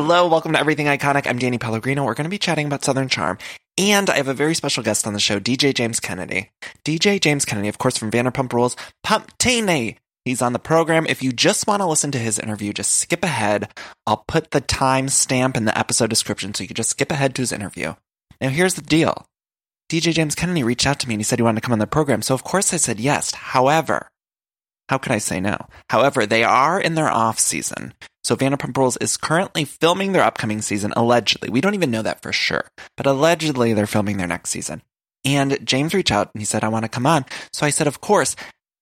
Hello, welcome to Everything Iconic. I'm Danny Pellegrino. We're going to be chatting about Southern Charm. And I have a very special guest on the show, DJ James Kennedy. DJ James Kennedy, of course, from Vanderpump Rules, Pump Pumptini. He's on the program. If you just want to listen to his interview, just skip ahead. I'll put the time stamp in the episode description so you can just skip ahead to his interview. Now, here's the deal. DJ James Kennedy reached out to me and he said he wanted to come on the program. So, of course, I said yes. However, how could I say no? However, they are in their off season. So Vanderpump Rules is currently filming their upcoming season, allegedly. We don't even know that for sure, but allegedly they're filming their next season. And James reached out and he said, I want to come on. So I said, of course.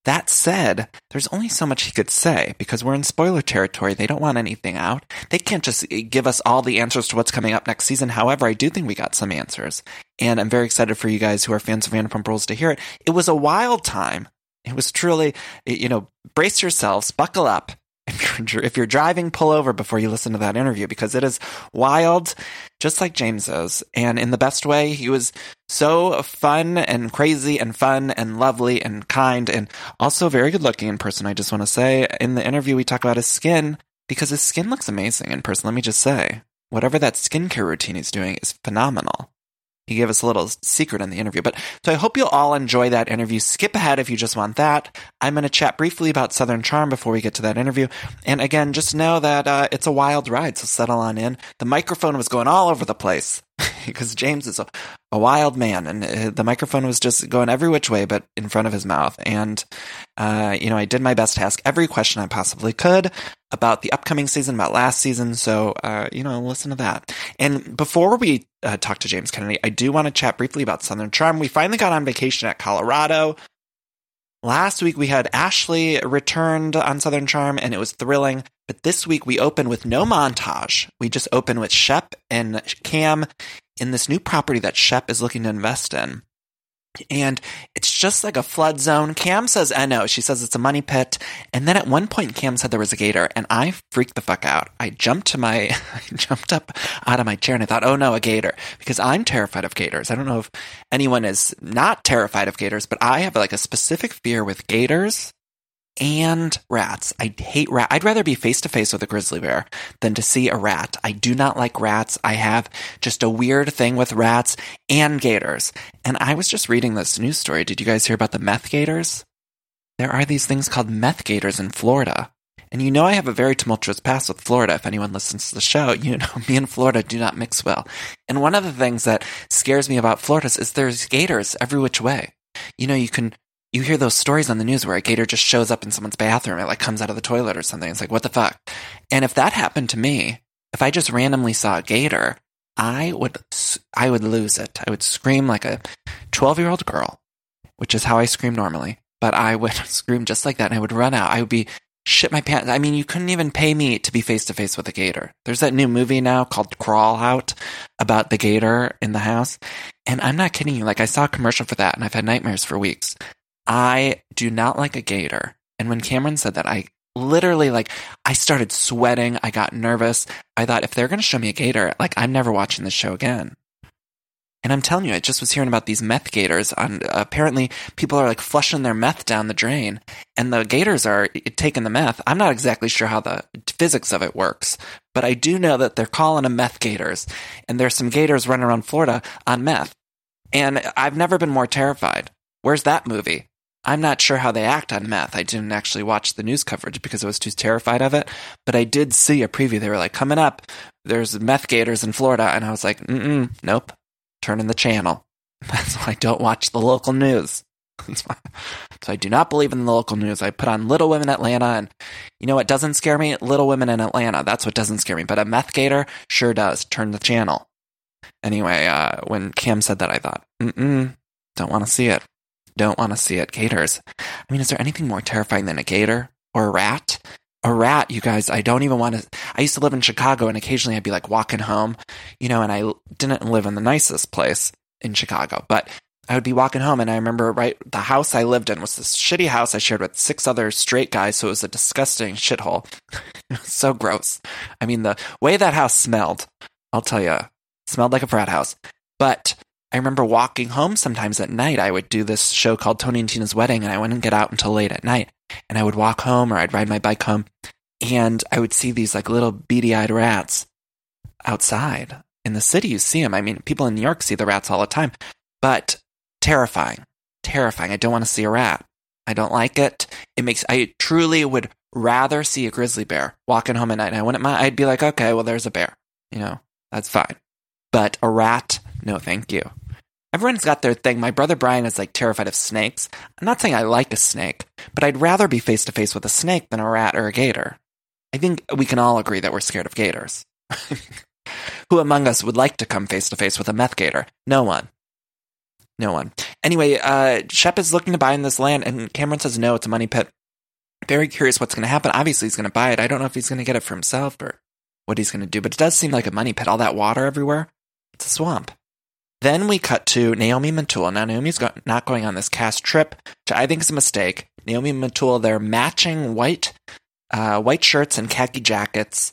That said, there's only so much he could say because we're in spoiler territory. They don't want anything out. They can't just eh, give us all the answers to what's coming up next season. However, I do think we got some answers. And I'm very excited for you guys who are fans of Vanderpump Rules to hear it. It was a wild time. It was truly, you know, brace yourselves, buckle up. If you're, if you're driving, pull over before you listen to that interview because it is wild, just like James is. And in the best way, he was so fun and crazy and fun and lovely and kind and also very good looking in person. I just want to say in the interview, we talk about his skin because his skin looks amazing in person. Let me just say, whatever that skincare routine he's doing is phenomenal. He gave us a little secret in the interview. But so I hope you'll all enjoy that interview. Skip ahead if you just want that. I'm going to chat briefly about Southern Charm before we get to that interview. And again, just know that uh, it's a wild ride, so settle on in. The microphone was going all over the place because James is a, a wild man, and uh, the microphone was just going every which way but in front of his mouth. And, uh, you know, I did my best to ask every question I possibly could about the upcoming season, about last season. So, uh, you know, listen to that. And before we uh, talk to James Kennedy, I do want to chat briefly about Southern Charm. We finally got on vacation at Colorado. Last week we had Ashley returned on Southern Charm and it was thrilling. But this week we open with no montage. We just open with Shep and Cam in this new property that Shep is looking to invest in. And it's just like a flood zone. Cam says, I know. She says it's a money pit. And then at one point, Cam said there was a gator, and I freaked the fuck out. I jumped to my, I jumped up out of my chair and I thought, oh no, a gator. Because I'm terrified of gators. I don't know if anyone is not terrified of gators, but I have like a specific fear with gators and rats. I hate rat. I'd rather be face to face with a grizzly bear than to see a rat. I do not like rats. I have just a weird thing with rats and gators. And I was just reading this news story. Did you guys hear about the meth gators? There are these things called meth gators in Florida. And you know I have a very tumultuous past with Florida. If anyone listens to the show, you know me and Florida do not mix well. And one of the things that scares me about Florida is there's gators every which way. You know, you can you hear those stories on the news where a gator just shows up in someone's bathroom. It like comes out of the toilet or something. It's like, what the fuck? And if that happened to me, if I just randomly saw a gator, I would, I would lose it. I would scream like a 12 year old girl, which is how I scream normally, but I would scream just like that and I would run out. I would be shit my pants. I mean, you couldn't even pay me to be face to face with a gator. There's that new movie now called Crawl Out about the gator in the house. And I'm not kidding you. Like I saw a commercial for that and I've had nightmares for weeks. I do not like a gator. And when Cameron said that, I literally like I started sweating. I got nervous. I thought if they're going to show me a gator, like I'm never watching this show again. And I'm telling you, I just was hearing about these meth gators. On apparently, people are like flushing their meth down the drain, and the gators are taking the meth. I'm not exactly sure how the physics of it works, but I do know that they're calling them meth gators, and there's some gators running around Florida on meth. And I've never been more terrified. Where's that movie? I'm not sure how they act on meth. I didn't actually watch the news coverage because I was too terrified of it. But I did see a preview. They were like, coming up, there's meth gators in Florida. And I was like, mm nope, turning the channel. That's why I don't watch the local news. so I do not believe in the local news. I put on Little Women Atlanta, and you know what doesn't scare me? Little Women in Atlanta. That's what doesn't scare me. But a meth gator sure does. Turn the channel. Anyway, uh, when Cam said that, I thought, mm don't want to see it. Don't want to see it. Gators. I mean, is there anything more terrifying than a gator or a rat? A rat, you guys, I don't even want to. I used to live in Chicago and occasionally I'd be like walking home, you know, and I didn't live in the nicest place in Chicago, but I would be walking home and I remember right the house I lived in was this shitty house I shared with six other straight guys, so it was a disgusting shithole. so gross. I mean the way that house smelled, I'll tell you, smelled like a frat house. But I remember walking home sometimes at night. I would do this show called Tony and Tina's Wedding and I wouldn't get out until late at night. And I would walk home or I'd ride my bike home and I would see these like little beady eyed rats outside. In the city, you see them. I mean, people in New York see the rats all the time, but terrifying. Terrifying. I don't want to see a rat. I don't like it. It makes, I truly would rather see a grizzly bear walking home at night. And I wouldn't mind. I'd be like, okay, well, there's a bear. You know, that's fine. But a rat, no, thank you. Everyone's got their thing. My brother Brian is like terrified of snakes. I'm not saying I like a snake, but I'd rather be face to face with a snake than a rat or a gator. I think we can all agree that we're scared of gators. Who among us would like to come face to face with a meth gator? No one. No one. Anyway, uh, Shep is looking to buy in this land, and Cameron says no, it's a money pit. Very curious what's going to happen. Obviously, he's going to buy it. I don't know if he's going to get it for himself or what he's going to do, but it does seem like a money pit. All that water everywhere. It's a swamp. Then we cut to Naomi Metul. Now, Naomi's go- not going on this cast trip, which I think is a mistake. Naomi Metul, they're matching white, uh, white shirts and khaki jackets.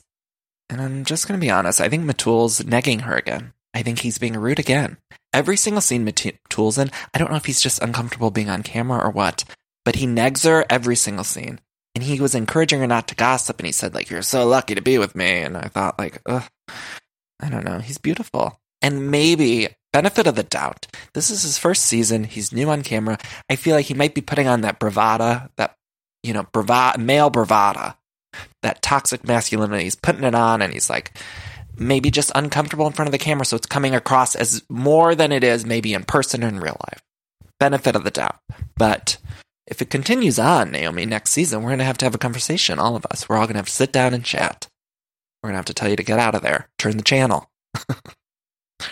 And I'm just going to be honest. I think Metul's negging her again. I think he's being rude again. Every single scene Metul's in, I don't know if he's just uncomfortable being on camera or what, but he negs her every single scene. And he was encouraging her not to gossip, and he said, like, you're so lucky to be with me. And I thought, like, ugh, I don't know. He's beautiful. And maybe, benefit of the doubt, this is his first season. He's new on camera. I feel like he might be putting on that bravada, that, you know, bravada, male bravada, that toxic masculinity. He's putting it on, and he's like, maybe just uncomfortable in front of the camera, so it's coming across as more than it is maybe in person or in real life. Benefit of the doubt. But if it continues on, Naomi, next season, we're going to have to have a conversation, all of us. We're all going to have to sit down and chat. We're going to have to tell you to get out of there. Turn the channel.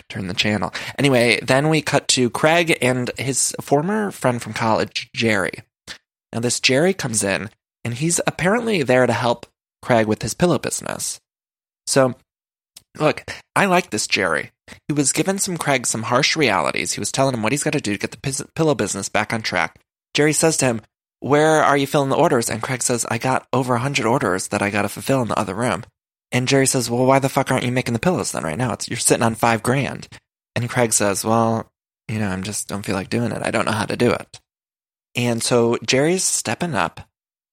Turn the channel. Anyway, then we cut to Craig and his former friend from college, Jerry. Now, this Jerry comes in, and he's apparently there to help Craig with his pillow business. So Look, I like this Jerry. He was giving some Craig some harsh realities. He was telling him what he's got to do to get the pillow business back on track. Jerry says to him, Where are you filling the orders? And Craig says, I got over a 100 orders that I got to fulfill in the other room. And Jerry says, Well, why the fuck aren't you making the pillows then right now? It's, you're sitting on five grand. And Craig says, Well, you know, I'm just don't feel like doing it. I don't know how to do it. And so Jerry's stepping up.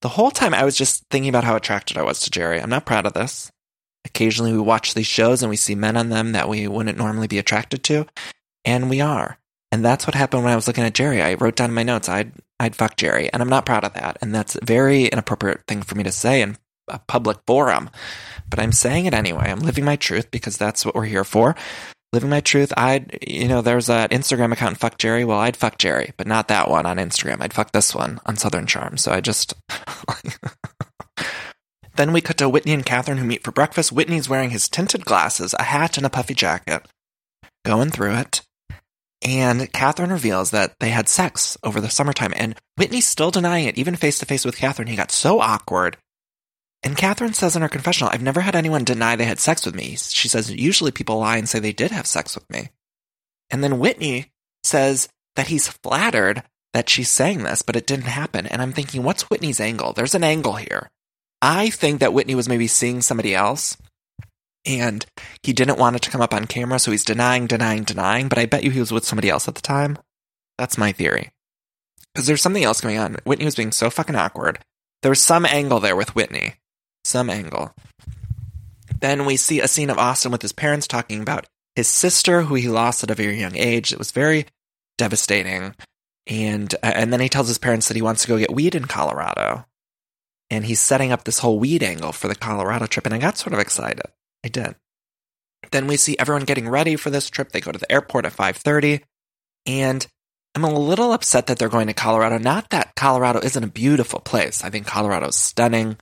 The whole time I was just thinking about how attracted I was to Jerry. I'm not proud of this. Occasionally we watch these shows and we see men on them that we wouldn't normally be attracted to, and we are. And that's what happened when I was looking at Jerry. I wrote down in my notes, I'd, I'd fuck Jerry, and I'm not proud of that. And that's a very inappropriate thing for me to say in a public forum. But I'm saying it anyway. I'm living my truth because that's what we're here for. Living my truth. I'd, you know, there's that Instagram account, fuck Jerry. Well, I'd fuck Jerry, but not that one on Instagram. I'd fuck this one on Southern Charm. So I just, Then we cut to Whitney and Catherine who meet for breakfast. Whitney's wearing his tinted glasses, a hat, and a puffy jacket. Going through it. And Catherine reveals that they had sex over the summertime, and Whitney's still denying it, even face to face with Catherine. He got so awkward. And Catherine says in her confessional, I've never had anyone deny they had sex with me. She says, usually people lie and say they did have sex with me. And then Whitney says that he's flattered that she's saying this, but it didn't happen. And I'm thinking, what's Whitney's angle? There's an angle here. I think that Whitney was maybe seeing somebody else and he didn't want it to come up on camera, so he's denying, denying, denying, but I bet you he was with somebody else at the time. That's my theory. Because there's something else going on. Whitney was being so fucking awkward. There was some angle there with Whitney. Some angle. Then we see a scene of Austin with his parents talking about his sister, who he lost at a very young age. It was very devastating. And uh, and then he tells his parents that he wants to go get weed in Colorado and he's setting up this whole weed angle for the Colorado trip, and I got sort of excited. I did. Then we see everyone getting ready for this trip. They go to the airport at 5:30, and I'm a little upset that they're going to Colorado. Not that Colorado isn't a beautiful place. I think Colorado's stunning.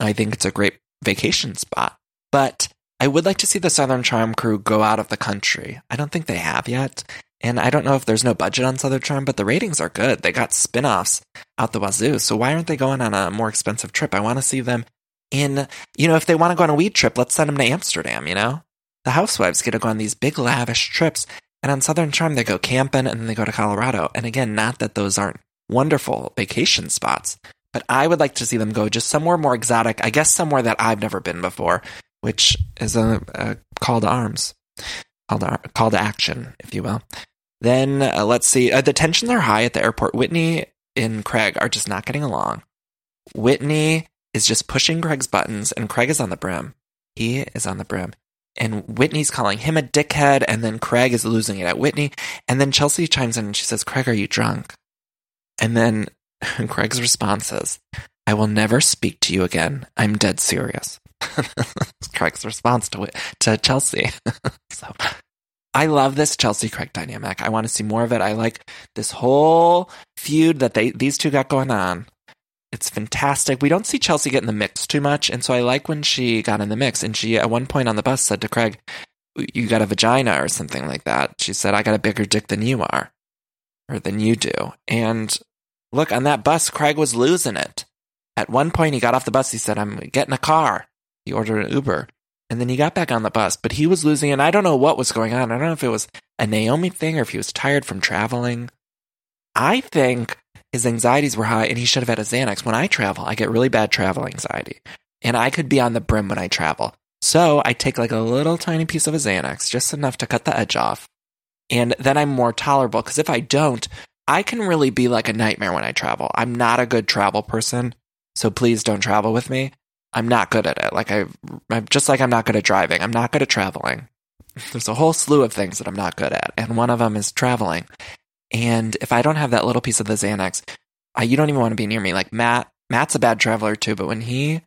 I think it's a great vacation spot. But I would like to see the Southern Charm crew go out of the country. I don't think they have yet. And I don't know if there's no budget on Southern Charm, but the ratings are good. They got spin offs out the wazoo. So why aren't they going on a more expensive trip? I want to see them in, you know, if they want to go on a weed trip, let's send them to Amsterdam, you know? The housewives get to go on these big lavish trips. And on Southern Charm, they go camping and then they go to Colorado. And again, not that those aren't wonderful vacation spots, but I would like to see them go just somewhere more exotic. I guess somewhere that I've never been before, which is a, a call to arms, call to, call to action, if you will. Then uh, let's see. Uh, the tensions are high at the airport. Whitney and Craig are just not getting along. Whitney is just pushing Craig's buttons, and Craig is on the brim. He is on the brim. And Whitney's calling him a dickhead, and then Craig is losing it at Whitney. And then Chelsea chimes in and she says, Craig, are you drunk? And then Craig's response is, I will never speak to you again. I'm dead serious. Craig's response to to Chelsea. so I love this Chelsea Craig dynamic. I want to see more of it. I like this whole feud that they these two got going on. It's fantastic. We don't see Chelsea get in the mix too much, and so I like when she got in the mix. And she at one point on the bus said to Craig, "You got a vagina or something like that." She said, "I got a bigger dick than you are, or than you do." And look on that bus, Craig was losing it. At one point, he got off the bus. He said, "I'm getting a car." He ordered an Uber. And then he got back on the bus, but he was losing, and I don't know what was going on. I don't know if it was a Naomi thing or if he was tired from traveling. I think his anxieties were high and he should have had a Xanax. When I travel, I get really bad travel anxiety, and I could be on the brim when I travel. So I take like a little tiny piece of a Xanax, just enough to cut the edge off. And then I'm more tolerable because if I don't, I can really be like a nightmare when I travel. I'm not a good travel person. So please don't travel with me. I'm not good at it. Like I, I'm just like I'm not good at driving. I'm not good at traveling. There's a whole slew of things that I'm not good at, and one of them is traveling. And if I don't have that little piece of the Xanax, I, you don't even want to be near me. Like Matt, Matt's a bad traveler too, but when he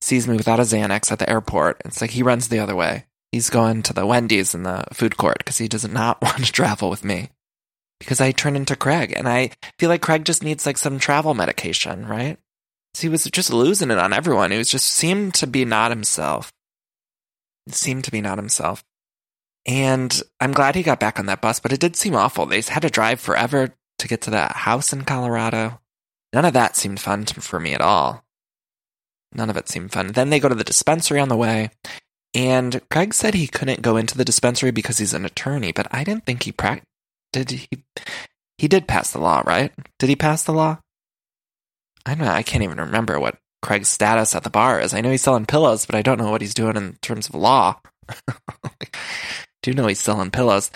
sees me without a Xanax at the airport, it's like he runs the other way. He's going to the Wendy's in the food court because he does not want to travel with me. Because I turn into Craig, and I feel like Craig just needs like some travel medication, right? So he was just losing it on everyone. He was just seemed to be not himself. Seemed to be not himself. And I'm glad he got back on that bus, but it did seem awful. They had to drive forever to get to that house in Colorado. None of that seemed fun to, for me at all. None of it seemed fun. Then they go to the dispensary on the way, and Craig said he couldn't go into the dispensary because he's an attorney, but I didn't think he pra- did he he did pass the law, right? Did he pass the law? I don't know. I can't even remember what Craig's status at the bar is. I know he's selling pillows, but I don't know what he's doing in terms of law. do know he's selling pillows.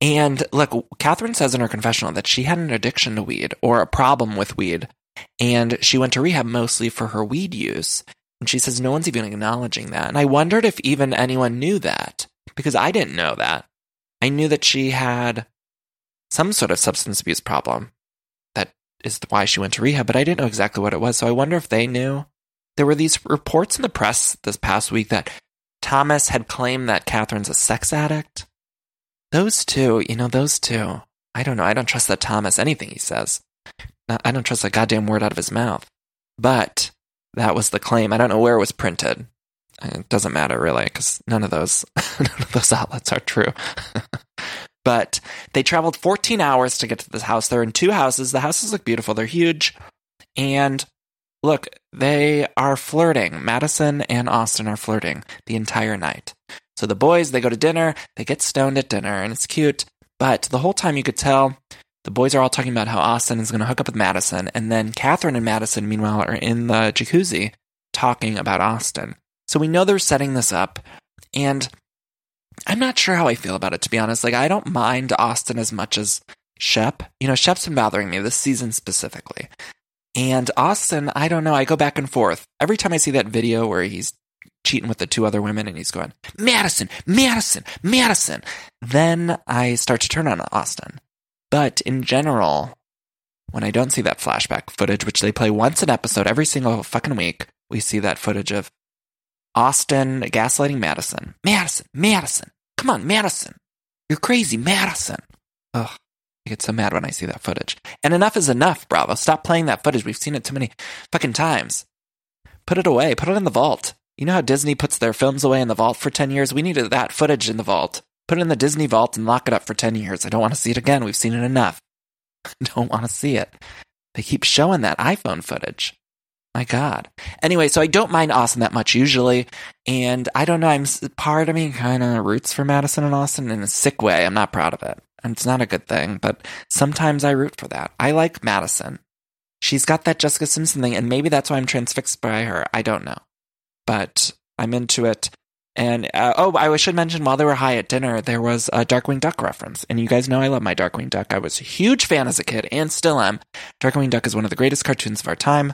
And look, Catherine says in her confessional that she had an addiction to weed or a problem with weed, and she went to rehab mostly for her weed use. And she says no one's even acknowledging that. And I wondered if even anyone knew that because I didn't know that. I knew that she had some sort of substance abuse problem That is why she went to rehab, but I didn't know exactly what it was. So I wonder if they knew. There were these reports in the press this past week that Thomas had claimed that Catherine's a sex addict. Those two, you know, those two. I don't know. I don't trust that Thomas anything he says. I don't trust a goddamn word out of his mouth. But that was the claim. I don't know where it was printed. It doesn't matter really, because none of those none of those outlets are true. But they traveled 14 hours to get to this house. They're in two houses. The houses look beautiful. They're huge. And look, they are flirting. Madison and Austin are flirting the entire night. So the boys, they go to dinner, they get stoned at dinner, and it's cute. But the whole time you could tell the boys are all talking about how Austin is going to hook up with Madison. And then Catherine and Madison, meanwhile, are in the jacuzzi talking about Austin. So we know they're setting this up. And I'm not sure how I feel about it, to be honest. Like, I don't mind Austin as much as Shep. You know, Shep's been bothering me this season specifically. And Austin, I don't know. I go back and forth. Every time I see that video where he's cheating with the two other women and he's going, Madison, Madison, Madison, then I start to turn on Austin. But in general, when I don't see that flashback footage, which they play once an episode every single fucking week, we see that footage of Austin gaslighting Madison. Madison, Madison. Come on, Madison. You're crazy, Madison. Ugh. I get so mad when I see that footage. And enough is enough, Bravo. Stop playing that footage. We've seen it too many fucking times. Put it away. Put it in the vault. You know how Disney puts their films away in the vault for 10 years? We needed that footage in the vault. Put it in the Disney vault and lock it up for 10 years. I don't want to see it again. We've seen it enough. I don't want to see it. They keep showing that iPhone footage. My God. Anyway, so I don't mind Austin that much usually. And I don't know, I'm part of me kind of roots for Madison and Austin in a sick way. I'm not proud of it. And it's not a good thing, but sometimes I root for that. I like Madison. She's got that Jessica Simpson thing, and maybe that's why I'm transfixed by her. I don't know. But I'm into it. And uh, oh, I should mention while they were high at dinner, there was a Darkwing Duck reference. And you guys know I love my Darkwing Duck. I was a huge fan as a kid and still am. Darkwing Duck is one of the greatest cartoons of our time.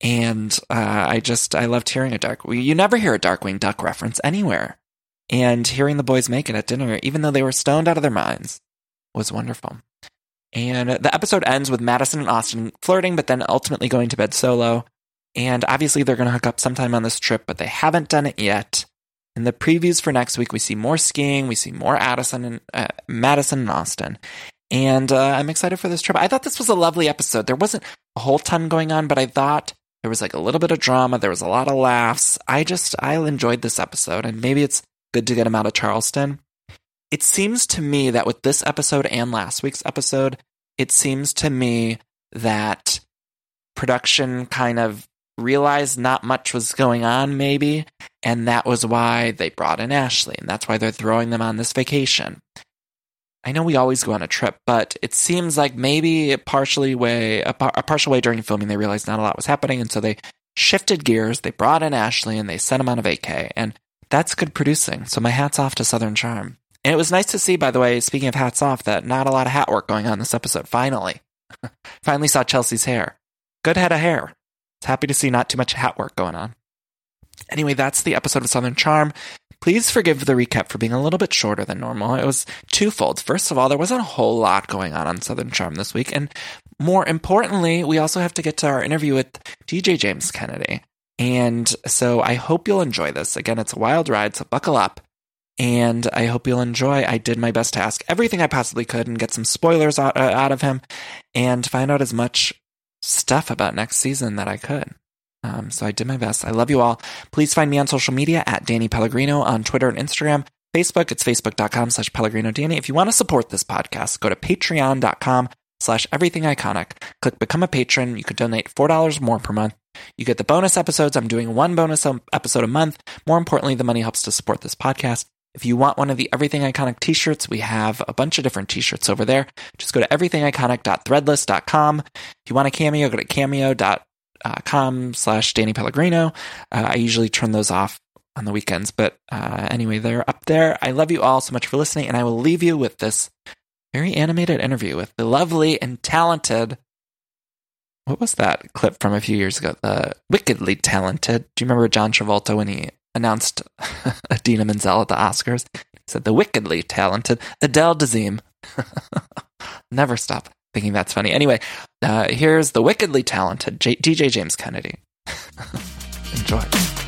And uh, I just, I loved hearing a Dark, you never hear a Darkwing Duck reference anywhere. And hearing the boys make it at dinner, even though they were stoned out of their minds, was wonderful. And the episode ends with Madison and Austin flirting, but then ultimately going to bed solo. And obviously, they're going to hook up sometime on this trip, but they haven't done it yet. In the previews for next week, we see more skiing, we see more Addison and uh, Madison and Austin. And uh, I'm excited for this trip. I thought this was a lovely episode. There wasn't a whole ton going on, but I thought there was like a little bit of drama. There was a lot of laughs. I just, I enjoyed this episode, and maybe it's good to get him out of Charleston. It seems to me that with this episode and last week's episode, it seems to me that production kind of realized not much was going on, maybe, and that was why they brought in Ashley, and that's why they're throwing them on this vacation. I know we always go on a trip, but it seems like maybe a partially way, a, a partial way during filming, they realized not a lot was happening, and so they shifted gears. They brought in Ashley and they sent him on a vacay, and that's good producing. So my hats off to Southern Charm. And it was nice to see, by the way, speaking of hats off, that not a lot of hat work going on this episode. Finally, finally saw Chelsea's hair. Good head of hair. It's happy to see not too much hat work going on. Anyway, that's the episode of Southern Charm. Please forgive the recap for being a little bit shorter than normal. It was twofold. First of all, there wasn't a whole lot going on on Southern Charm this week. And more importantly, we also have to get to our interview with DJ James Kennedy. And so I hope you'll enjoy this. Again, it's a wild ride, so buckle up. And I hope you'll enjoy. I did my best to ask everything I possibly could and get some spoilers out, uh, out of him and find out as much stuff about next season that I could. Um, so I did my best. I love you all. Please find me on social media at Danny Pellegrino on Twitter and Instagram. Facebook, it's facebook.com slash Pellegrino Danny. If you want to support this podcast, go to patreon.com slash everything iconic. Click become a patron. You could donate $4 more per month. You get the bonus episodes. I'm doing one bonus episode a month. More importantly, the money helps to support this podcast. If you want one of the Everything Iconic t-shirts, we have a bunch of different t-shirts over there. Just go to everythingiconic.threadless.com. If you want a cameo, go to cameo.com slash Danny Pellegrino. Uh, I usually turn those off on the weekends, but uh, anyway, they're up there. I love you all so much for listening, and I will leave you with this very animated interview with the lovely and talented. What was that clip from a few years ago? The wickedly talented. Do you remember John Travolta when he announced Idina Menzel at the Oscars. He said, the wickedly talented Adele Dazeem. Never stop thinking that's funny. Anyway, uh, here's the wickedly talented J- DJ James Kennedy. Enjoy.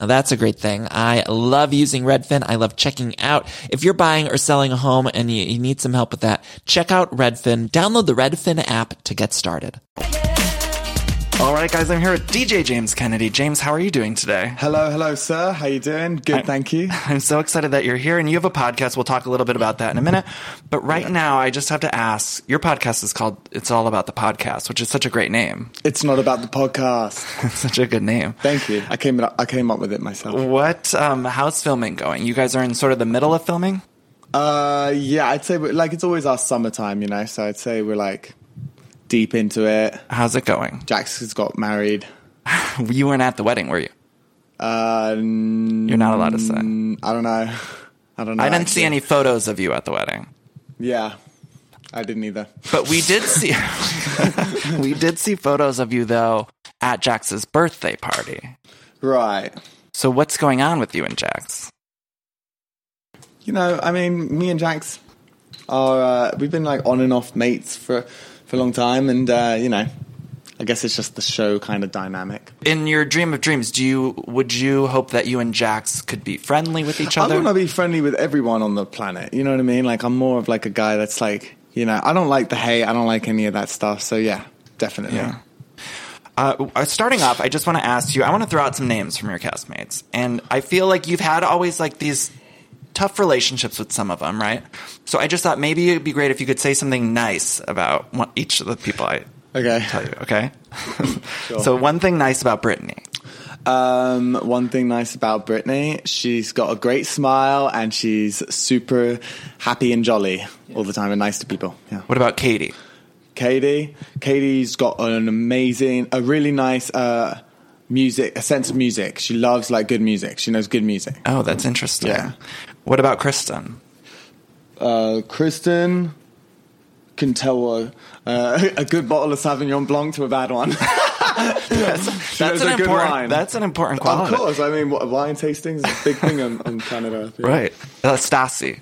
Now that's a great thing. I love using Redfin. I love checking out. If you're buying or selling a home and you, you need some help with that, check out Redfin. Download the Redfin app to get started. All right, guys, I'm here with DJ James Kennedy. James, how are you doing today? Hello, hello, sir. How you doing? Good, thank you. I'm so excited that you're here and you have a podcast. We'll talk a little bit about that in a minute. But right now, I just have to ask your podcast is called It's All About the Podcast, which is such a great name. It's not about the podcast. Such a good name. Thank you. I came up, I came up with it myself. What, um, how's filming going? You guys are in sort of the middle of filming? Uh, yeah, I'd say like it's always our summertime, you know. So I'd say we're like deep into it. How's it going? Jax has got married. You weren't at the wedding, were you? Uh, You're not allowed to say. I don't know. I don't know. I didn't see any photos of you at the wedding. Yeah, I didn't either. But we did see we did see photos of you though at Jax's birthday party. Right. So what's going on with you and Jax? You know, I mean, me and Jax are uh, we've been like on and off mates for for a long time, and uh, you know, I guess it's just the show kind of dynamic. In your dream of dreams, do you would you hope that you and Jax could be friendly with each other? I want to be friendly with everyone on the planet. You know what I mean? Like I'm more of like a guy that's like, you know, I don't like the hate. I don't like any of that stuff. So yeah, definitely. Yeah. Uh, uh, starting off, I just want to ask you. I want to throw out some names from your castmates, and I feel like you've had always like these tough relationships with some of them, right? So I just thought maybe it'd be great if you could say something nice about one, each of the people I Okay. tell you. Okay. So one thing nice about Brittany. Um, one thing nice about Brittany, she's got a great smile and she's super happy and jolly all the time and nice to people. Yeah. What about Katie? Katie, Katie's got an amazing, a really nice uh, music, a sense of music. She loves like good music. She knows good music. Oh, that's interesting. Yeah. What about Kristen? Uh, Kristen can tell a, uh, a good bottle of Sauvignon Blanc to a bad one. That's, knows an a good important. wine. That's an important of course, I mean, wine tastings is a big thing in, in Canada. Yeah. Right. Uh, Stassi.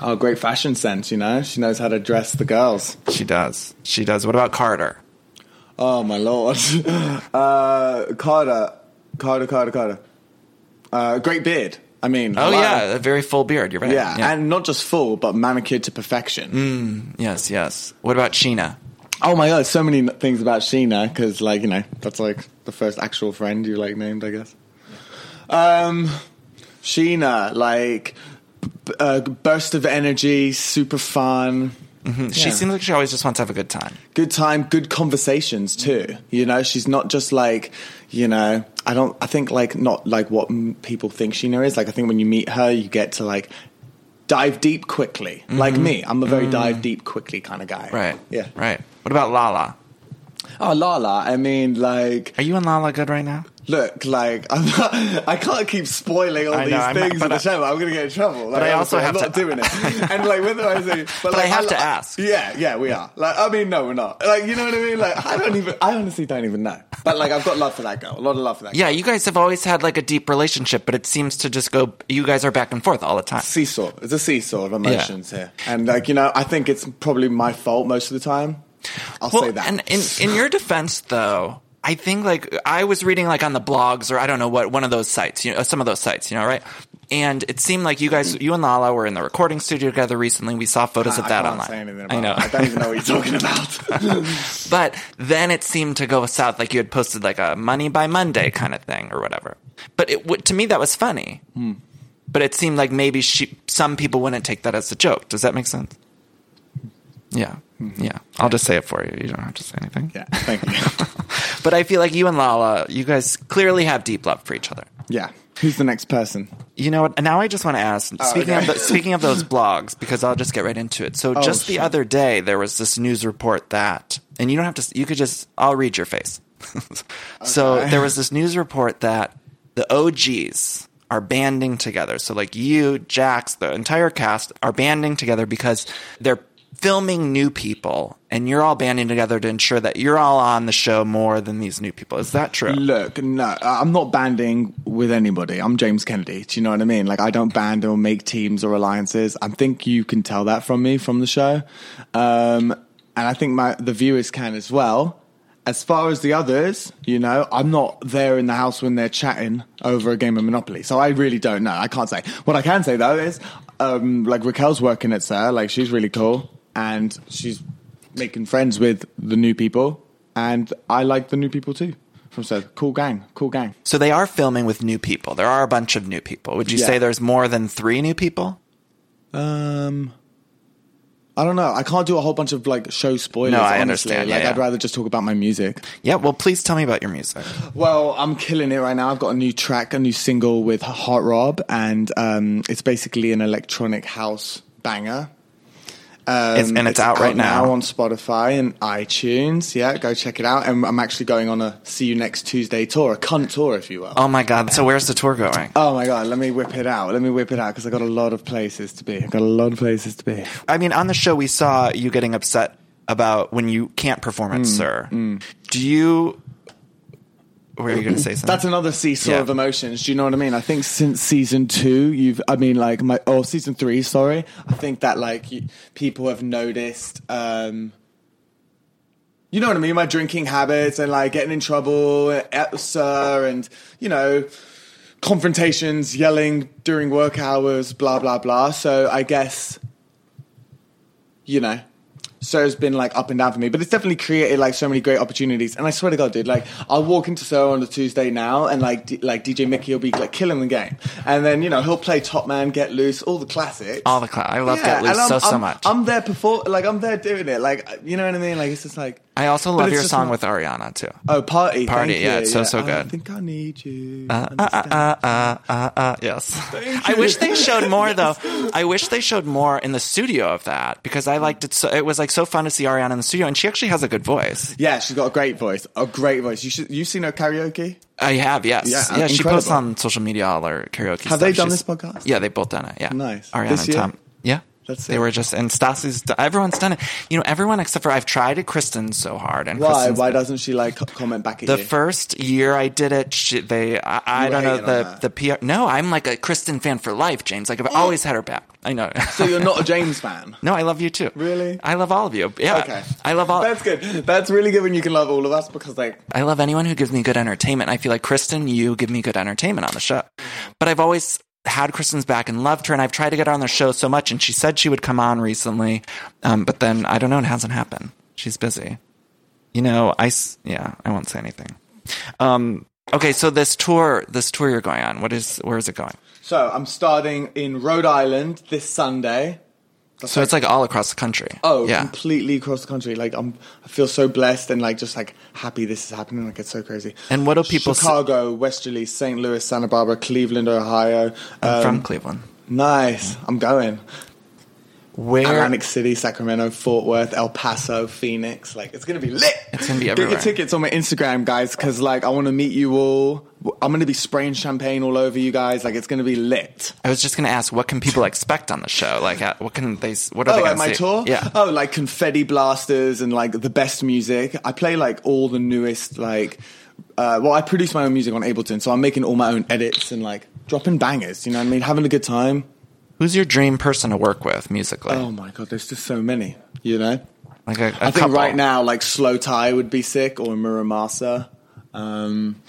Oh, great fashion sense, you know? She knows how to dress the girls. She does. She does. What about Carter? Oh, my lord. uh, Carter. Carter, Carter, Carter. Uh, great beard. I mean, Oh yeah, a very full beard. You're right. yeah. and not just full, but manicured to perfection. yes, yes. What about Scheana? Oh my god, so many things about Scheana because, like, you know, that's like the first actual friend you like named, I guess. Um, Scheana, like, b- uh, burst of energy, super fun. She Yeah. seems like she always just wants to have a good time. good time, good conversations too. You know, she's not just like, you know, I don't, I think like not like what m- people think Scheana is. Like, I think when you meet her, you get to like dive deep quickly. Mm-hmm. Like me, I'm a very mm. dive deep quickly kind of guy. Right. Yeah. Right. What about Lala? Oh, Lala. I mean, like, Are you and Lala good right now? Look, like, I'm not, I can't keep spoiling all I these I'm- things but in the I- show. I'm gonna get in trouble. Like, I also have I'm not to- doing it. and like, whether I say, but, like, I have li- to ask. Yeah, yeah, we are. Like, I mean, no, we're not. Like, you know what I mean? Like, I don't even. I honestly don't even know. But like, I've got love for that girl. A lot of love for that. Yeah, you guys have always had like a deep relationship, but it seems to just go. You guys are back and forth all the time. seesaw. It's a seesaw of emotions here, and like you know, I think it's probably my fault most of the time. I'll say that. And in in your defense, though, I think like I was reading like on the blogs or I don't know what one of those sites, you know, some of those sites, you know, right? And it seemed like you guys, you and Lala, were in the recording studio together recently. We saw photos of I that can't online. say anything about I know, That. I don't even know what you're talking about. but then it seemed to go south. Like you had posted like a money by Monday kind of thing or whatever. But it to me that was funny. Hmm. But it seemed like maybe she, some people wouldn't take that as a joke. Does that make sense? Yeah, yeah. I'll just say it for you. You don't have to say anything. Mm-hmm. yeah, thank you. But I feel like you and Lala, you guys clearly have deep love for each other. yeah. Who's the next person? You know what? Now I just want to ask. Speaking Oh, okay. of the, speaking of those blogs, because I'll just get right into it. So just the sure. other day, there was this news report that, and you don't have to. You could just. I'll read your face. So there was this news report that the OGs are banding together. So like you, Jax, the entire cast are banding together because they're filming new people, and you're all banding together to ensure that you're all on the show more than these new people. Is that true? Look, no, I'm not banding with anybody. I'm James Kennedy. Do you know what I mean? Like, I don't band or make teams or alliances. I think you can tell that from me from the show, um, and I think my the viewers can as well. As far as the others, you know, I'm not there in the house when they're chatting over a game of Monopoly, so I really don't know. I can't say. What I can say though is, um, like Raquel's working at SUR, like she's really cool, and she's making friends with the new people and I like the new people too. From so cool gang, cool gang. So they are filming with new people. There are a bunch of new people. Would you Yeah. say there's more than three new people? Um, I don't know. I can't do a whole bunch of like show spoilers. No, I honestly. understand. Yeah, Like yeah. I'd rather just talk about my music. Yeah. Well, please tell me about your music. Well, I'm killing it right now. I've got a new track, a new single with Heart Rob, and um, it's basically an electronic house banger. Um, It's- and it's out right now. on Spotify and iTunes. Yeah, go check it out. And I'm actually going on a See You Next Tuesday tour, a cunt tour, if you will. Oh my God. So where's the tour going? Oh my god, let me whip it out. Let me whip it out because I got a lot of places to be. I got a lot of places to be. I mean, on the show, we saw you getting upset about when you can't perform Mm, at SUR. Do you. Were you going to say something? That's another seesaw Yeah. of emotions. Do you know what I mean? I think since season two, you've, I mean, like my, oh, season three, sorry. I think that like you, people have noticed, um, you know what I mean? My drinking habits and like getting in trouble at SUR and, you know, confrontations, yelling during work hours, blah, blah, blah. So I guess, you know, SUR's been like up and down for me, but it's definitely created like so many great opportunities. And I swear to God, dude, like I'll walk into SUR on a Tuesday now, and like D- like DJ Mickey will be like killing the game, and then you know he'll play Top Man, Get Loose, all the classics. All the cla- I love Get and Loose I'm- so, so I'm- much. I'm there before, like I'm there doing it, like you know what I mean. Like it's just like I also love your song not- with Ariana, too. oh party, Party, thank yeah, you, it's so, so I good. think I need you. Uh, uh, uh, uh, uh, uh, yes. I wish they showed more though. I wish they showed more in the studio of that because I liked it so it was like so fun to see Ariana in the studio and she actually has a good voice. yeah, she's got a great voice, a great voice. You should you seen her karaoke? I have, yes. Yeah, Yeah, she posts on social media all her karaoke Have they done She's- this podcast? Yeah, they've both done it. Yeah. Nice. Ariana and? Tom. Yeah. That's they it. were just and Stassi's everyone's done it. You know, everyone except for I've tried it. Kristen's so hard and Why? Kristen's Why doesn't she like comment back at the you? first year I did it, she, they I, I don't know the the PR. No, I'm like a Kristen fan for life, James. Like I've always had her back. I know. so you're not a James fan? no, I love you too. Really? I love all of you. Yeah. Okay. I love all. That's good. That's really good when you can love all of us because like I love anyone who gives me good entertainment. I feel like Kristen, you give me good entertainment on the show. But I've always had Kristen's back and loved her, and I've tried to get her on the show so much. And she said she would come on recently, um, but then I don't know, it hasn't happened. She's busy. You know, I, yeah, I won't say anything. Um, okay, so this tour, this tour you're going on, what is where is it going? so I'm starting in Rhode Island this Sunday. So it's like all across the country. Oh, yeah. completely across the country. Like I'm, I feel so blessed and like just like happy this is happening. Like it's so crazy. And what do people s- Chicago, Westerly, St. Louis, Santa Barbara, Cleveland, Ohio. I'm Um, from Cleveland. nice. I'm going. Where Atlantic City, Sacramento, Fort Worth, El Paso, Phoenix. Like it's gonna be lit. It's gonna be everywhere. Get your tickets on my Instagram, guys, because like I want to meet you all. I'm gonna be spraying champagne all over you guys. Like it's gonna be lit. I was just to ask, what can people expect on the show? Like, uh, what can they? What are they Oh, going at to my see? tour? Yeah. Oh, like confetti blasters and like the best music. I play like all the newest like. Uh, well, I produce my own music on Ableton, so I'm making all my own edits and like dropping bangers. You know what I mean? Having a good time. Who's your dream person to work with musically? Oh my god, there's just so many. You know. like a, a I think couple. right now, like Slow Tie would be sick, or Mura Masa. Um,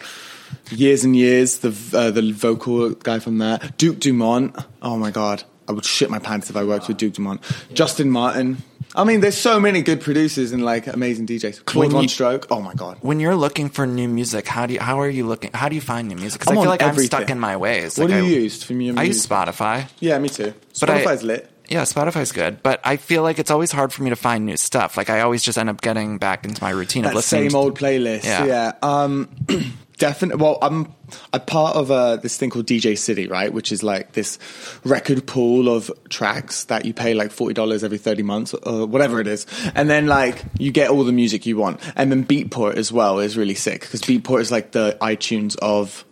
years and years, the uh, the vocal guy from that, Duke Dumont. Oh my god, I would shit my pants if I worked with Duke Dumont. Justin Martin. I mean, there's so many good producers and like amazing DJs. Claude VonStroke. Oh my god. When you're looking for new music, how do you, how are you looking? How do you find new music? Because I'm feel like I'm stuck in my ways. What Like, do you I, use for music? I use Spotify. Yeah, me too. But I- Spotify's lit. Yeah, Spotify's good, but I feel like it's always hard for me to find new stuff. Like I always just end up getting back into my routine of that listening. same old playlist. Yeah. Yeah. Um, definitely. Well, I'm a part of uh, this thing called DJ City, right? Which is like this record pool of tracks that you pay like forty dollars every thirty months, or whatever it is, and then like you get all the music you want. And then Beatport as well is really sick because Beatport is like the iTunes of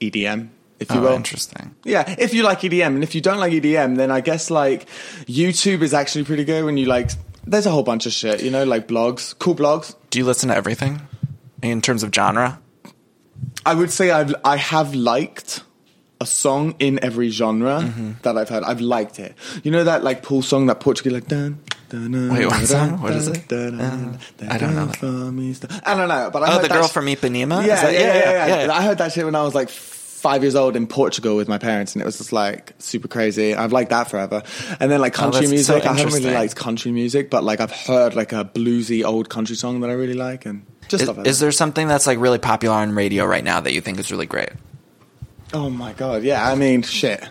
EDM, if you Oh, will. interesting. Yeah, if you like EDM, and if you don't like EDM, then I guess like YouTube is actually pretty good when you like. There's a whole bunch of shit, you know, like blogs, cool blogs. Do you listen to everything in terms of genre? I would say I've I have liked a song in every genre Mm-hmm. that I've heard. I've liked it. You know that like pool song that Portuguese like dun, dun, Wait, what song? What is it? Uh, I don't know dun, that. for me, st- I don't know, but I Oh, the that girl sh- from Ipanema? Yeah, yeah, yeah, yeah, yeah. I heard that shit when I was like five years old in Portugal with my parents, and it was just like super crazy. I've liked that forever. And then like oh, country Oh, that's so music, I haven't really liked country music, but like I've heard like a bluesy old country song that I really like, and just Is, is there something that's like really popular on radio right now that you think is really great? Oh my god, yeah. I mean, shit.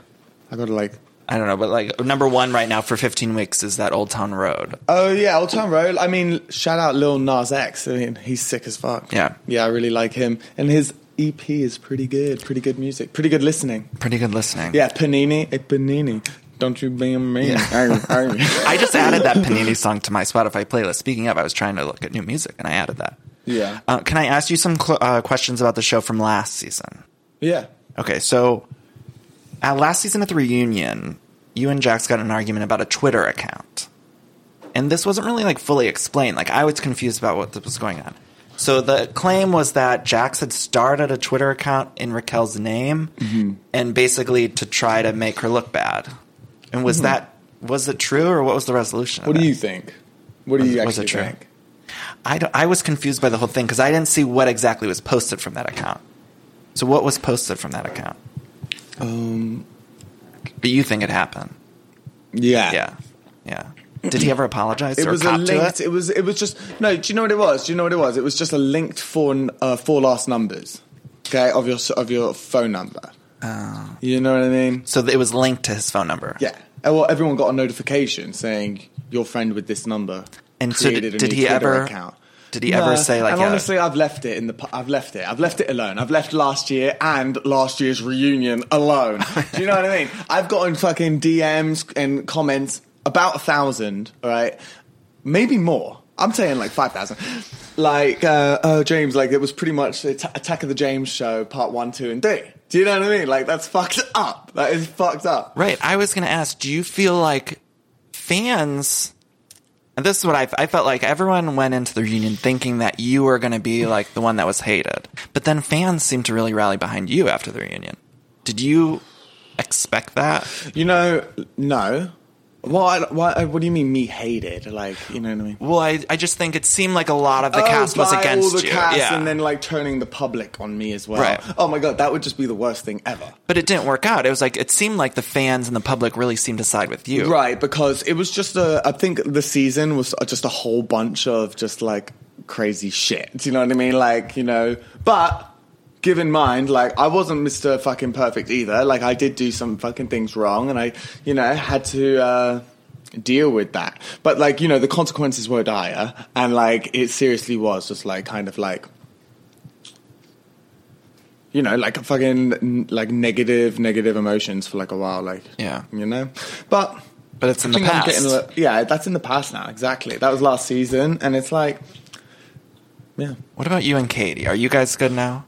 I gotta like. I don't know, but like number one right now for 15 weeks is that Old Town Road. Oh yeah, Old Town Road. I mean, shout out Lil Nas X. I mean, he's sick as fuck. Yeah. yeah, I really like him, and his EP is pretty good. Pretty good music. Pretty good listening. Pretty good listening. Yeah, Panini, eh, Panini. Don't you be a me. I just added that Panini song to my Spotify playlist. Speaking of, I was trying to look at new music and I added that. Yeah. Uh, can I ask you some cl- uh, questions about the show from last season? yeah. Okay, so at last season at the reunion, you and Jax got an argument about a Twitter account. And this wasn't really like fully explained. Like I was confused about what was going on. So the claim was that Jax had started a Twitter account in Raquel's name and basically to try to make her look bad. And was that was it true or what was the resolution? What do it? you think? What do Was- you was it actually true? think? I, don't- I was confused by the whole thing because I didn't see what exactly was posted from that account. So what was posted from that account? Um. But you think it happened? Yeah. Yeah, yeah. Did he ever apologize It was a linked. it? It was. It was just no. Do you know what it was? Do you know what it was? It was just a linked four uh, four last numbers. Okay, of your of your phone number. Oh. You know what I mean? So it was linked to his phone number. Yeah. Uh, Well, everyone got a notification saying your friend with this number. And so created did, a did he Twitter ever? Account. Did he Nah, ever say like? And honestly, I've left it in the. I've left it. I've left it alone. I've left last year and last year's reunion alone. Do you know what I mean? I've gotten fucking DMs and comments about a thousand. All right, maybe more. I'm saying like five thousand. Like, uh, oh James, like it was pretty much the Attack of the James show, part one, two, and three. Do you know what I mean? Like that's fucked up. That is fucked up. right. I was going to ask. Do you feel like fans? And this is what I, I felt like. Everyone went into the reunion thinking that you were going to be like the one that was hated, but then fans seemed to really rally behind you after the reunion. Did you expect that? You know, no. Why? Why? What do you mean? Me hated? Like, you know what I mean? Well, I, I just think it seemed like a lot of the oh, cast was against all the you. cast yeah. and then like turning the public on me as well. Right. Oh my god, that would just be the worst thing ever. but it didn't work out. It was like it seemed like the fans and the public really seemed to side with you. Right, because it was just a. I think the season was just a whole bunch of just like crazy shit. Do you know what I mean? Like you know, but. Give in mind, like I wasn't Mr. Fucking Perfect either. Like I did do some fucking things wrong, and I, you know, had to uh, deal with that. But like you know, the consequences were dire, and like it seriously was just like kind of like you know, like a fucking like negative, negative emotions for like a while, like Yeah. you know. But But it's in the past. yeah, that's in the past now. Exactly, that was last season, and it's like, yeah, What about you and Katie? Are you guys good now?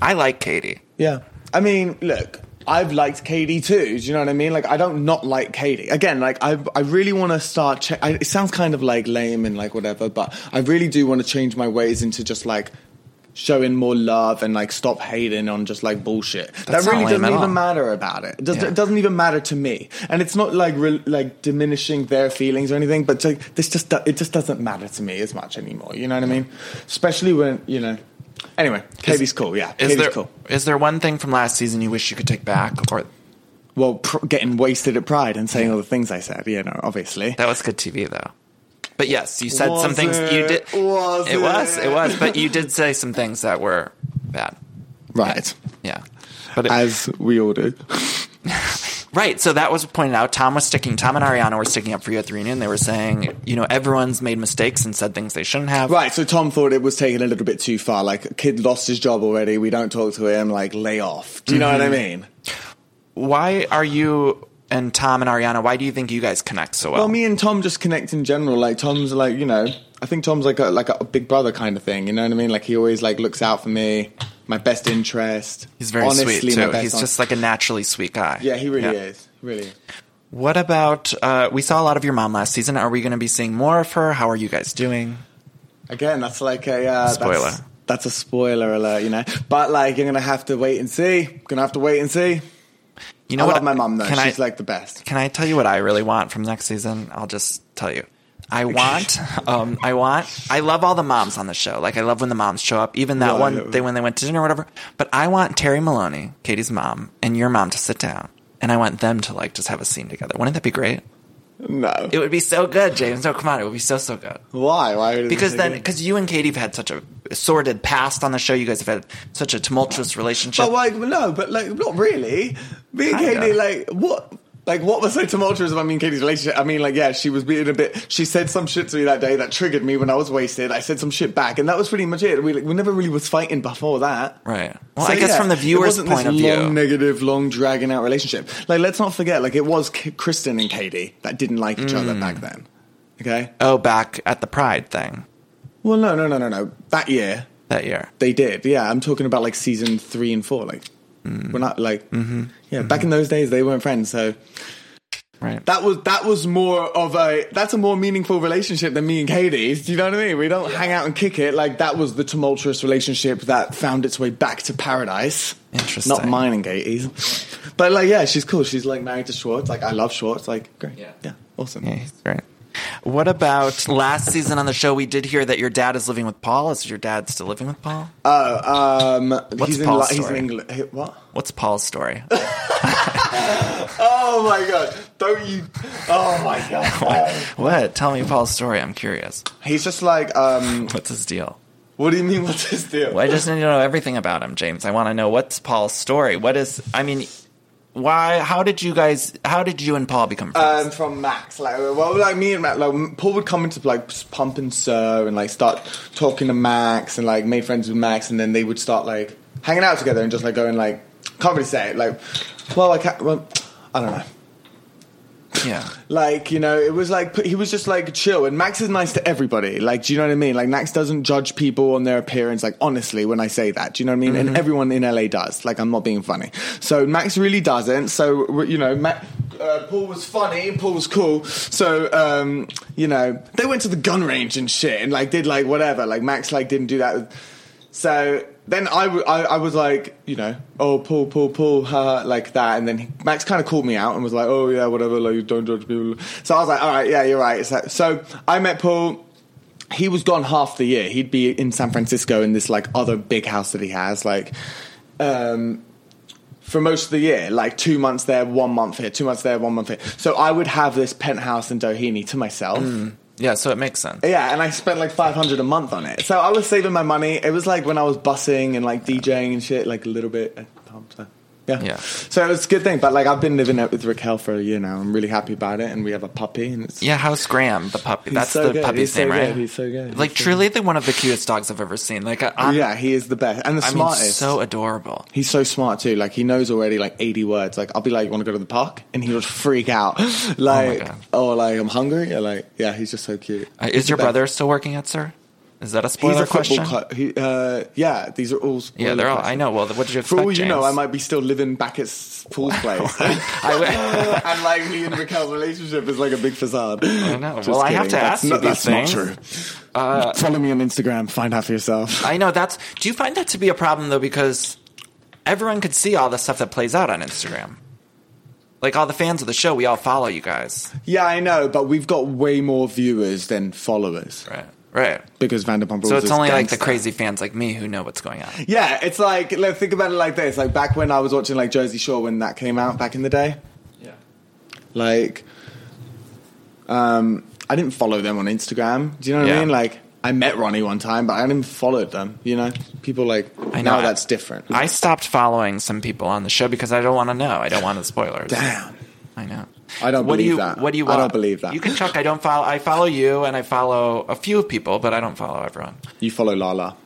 I like Katie. yeah. I mean, look. I've liked Katie too. Do you know what I mean? Like, I don't not like Katie. Again, like, I I really want to start. Che- I, it sounds kind of like lame and like whatever, but I really do want to change my ways into just like showing more love and like stop hating on just like bullshit. That's that really doesn't even all. matter about it. It, does, Yeah. it doesn't even matter to me, and it's not like re- like diminishing their feelings or anything. But like, this just it just doesn't matter to me as much anymore. You know what I mean? Especially when you know. Anyway, Katie's cool. Yeah, Is Katie's there cool. is there one thing from last season you wish you could take back, or Well, pr- getting wasted at Pride and saying all the things I said. You know, obviously. that was good TV though? But yes, you said some Was things you did. Was it was it? it was, but you did say some things that were bad. Right. Yeah, but it, As we all do. Right. So that was pointed out. Tom was sticking. Tom and Ariana were sticking up for you at the reunion. They were saying, you know, everyone's made mistakes and said things they shouldn't have. Right, so Tom thought it was taken a little bit too far. Like, a kid lost his job already. We don't talk to him. Like, lay off. Do you know what Mm-hmm. I mean? Why are you and Tom and Ariana? Why do you think you guys connect so well? Well, me and Tom just connect in general. Like, Tom's like, you know, I think Tom's like a like a big brother kind of thing. You know what I mean? Like, he always like looks out for me, my best interest. He's very Honestly, sweet too. He's hon- just like a naturally sweet guy. yeah, he really Yeah. is. Really. Is. What about? Uh, we saw a lot of your mom last season. Are we going to be seeing more of her? How are you guys doing? Again, that's like a uh, Spoiler. That's, that's a spoiler alert, you know. But like, you're gonna have to wait and see. Gonna have to wait and see. You know I what? love my mom though. Can She's I, like the best. Can I tell you what I really want from next season? I'll just tell you. I want, um, I want, I love all the moms on the show. Like I love when the moms show up. Even that one, they when they went to dinner or whatever. But I want Terry Maloney, Katie's mom, and your mom to sit down, and I want them to like just have a scene together. Wouldn't that be great? No. It would be so good, James. No, come on, it would be so so good. Why? Why? Because then, because you and Katie have had such a sordid past on the show. You guys have had such a tumultuous relationship. But like, no, but like, not really. Me and Kinda. Katie, like, what? Like, what was so tumultuous about me and Katie's relationship? I mean, like, yeah, she was being a bit. She said some shit to me that day that triggered me when I was wasted. I said some shit back, and that was pretty much it. We, like, we never really was fighting before that. right. Well, So, I guess yeah, from the viewer's point of view, long, negative, long, dragging out relationship. Like, let's not forget, like, it was K- Kristen and Katie that didn't like each other Mm. back then. Okay. oh, back at the Pride thing Well, no, no, no, no, no. That year that year. they did. Yeah, I'm talking about like season three and four. Like, Mm. we're not like, Mm-hmm. yeah. Back in those days, they weren't friends. So Right. that was that was more of a that's a more meaningful relationship than me and Katie's. Do you know what I mean? We don't hang out and kick it. Like that was the tumultuous relationship that found its way back to paradise. Interesting. Not mine and Katie's. But like, yeah, she's cool. She's like married to Schwartz. Like, I love Schwartz. Like, great. Yeah. Yeah, awesome. Yeah, he's great. What about last season on the show? We did hear that your dad is living with Paul. Is your dad still living with Paul? Oh, um, What's he's in, Paul's he's in story? England. What? What's Paul's story? Oh my god! Don't you? Oh my god! what? Tell me Paul's story. I'm curious. he's just like, um, What's his deal? what do you mean? What's his deal? Well, I just need to know everything about him, James. I want to know what's Paul's story. What is? I mean, why? How did you guys? How did you and Paul become friends? Um, from Max, like, well, like me and Max, like Paul would come into like Pump and SUR and like start talking to Max and like made friends with Max, and then they would start like hanging out together and just like going like, can't really say it, like, well, I can't, well, I don't know. Yeah. Like, you know, it was like, he was just like chill. And Max is nice to everybody. Like, do you know what I mean? Like, Max doesn't judge people on their appearance. Like, honestly, when I say that, do you know what I mean? And everyone in LA does. Like, I'm not being funny. So, Max really doesn't. So, you know, Ma- uh, Paul was funny Paul was cool. So, um, you know, they went to the gun range and shit and like did like whatever. Like, Max like didn't do that. So then I, w- I, I was like, you know, oh, Paul, Paul, Paul, haha, like that. And then he, Max kind of called me out and was like, oh, yeah, whatever, like, you don't judge people. So I was like, all right, yeah, you're right. So, so I met Paul. He was gone half the year. He'd be in San Francisco in this, like, other big house that he has, like, um, for most of the year, like two months there, one month here, two months there, one month here. So I would have this penthouse in Doheny to myself. Yeah. So it makes sense. Yeah, and I spent like five hundred a month on it. So I was saving my money. It was like when I was bussing and like DJing and shit, like a little bit. Uh, at times, so, Yeah. Yeah. So it was a good thing. But like I've been living it with Raquel for a year now. I'm really happy about it, and we have a puppy, and it's Yeah. How's Graham, the puppy? That's so the good. puppy's He's so name, right? good. He's so good. Like He's so truly, the one of the cutest dogs I've ever seen. Like, I'm, yeah, he is the best and the I mean, smartest. so adorable. He's so smart too. Like he knows already like 80 words. Like I'll be like, "You want to go to the park?" and he would freak out. Like, God. oh, like I'm hungry. Or like, yeah, he's just so cute. Uh, is your best. brother still working at SUR? Is that a spoiler He's a question? He, uh, yeah, these are all. yeah, they're all. questions. I know. Well, what did you expect? For all you know, I might be still living back at Paul's place. I, and like me and Raquel's relationship is like a big facade. I know. Well, I have to ask you not, these that's things. not true. Follow me on Instagram. Find out for yourself. I know that's. Do you find that to be a problem though? Because everyone could see all the stuff that plays out on Instagram. Like all the fans of the show, we all follow you guys. yeah, I know, but we've got way more viewers than followers Right. Right. because Vanderpump Rules. So it's is only like the crazy fans like me who know what's going on. Yeah, it's like let's think about it like this. Like back when I was watching like Jersey Shore when that came out back in the day. Yeah. Like, um, I didn't follow them on Instagram. Do you know what Yeah. I mean? Like, I met Ronnie one time, but I didn't follow them. You know, people like I know now I- that's different. I stopped following some people on the show because I don't want to know. I don't want the spoilers. Damn. I know. I don't what do believe you, that. What do you? I don't believe that. You can check. I don't follow. I follow you, and I follow a few people, but I don't follow everyone. You follow Lala.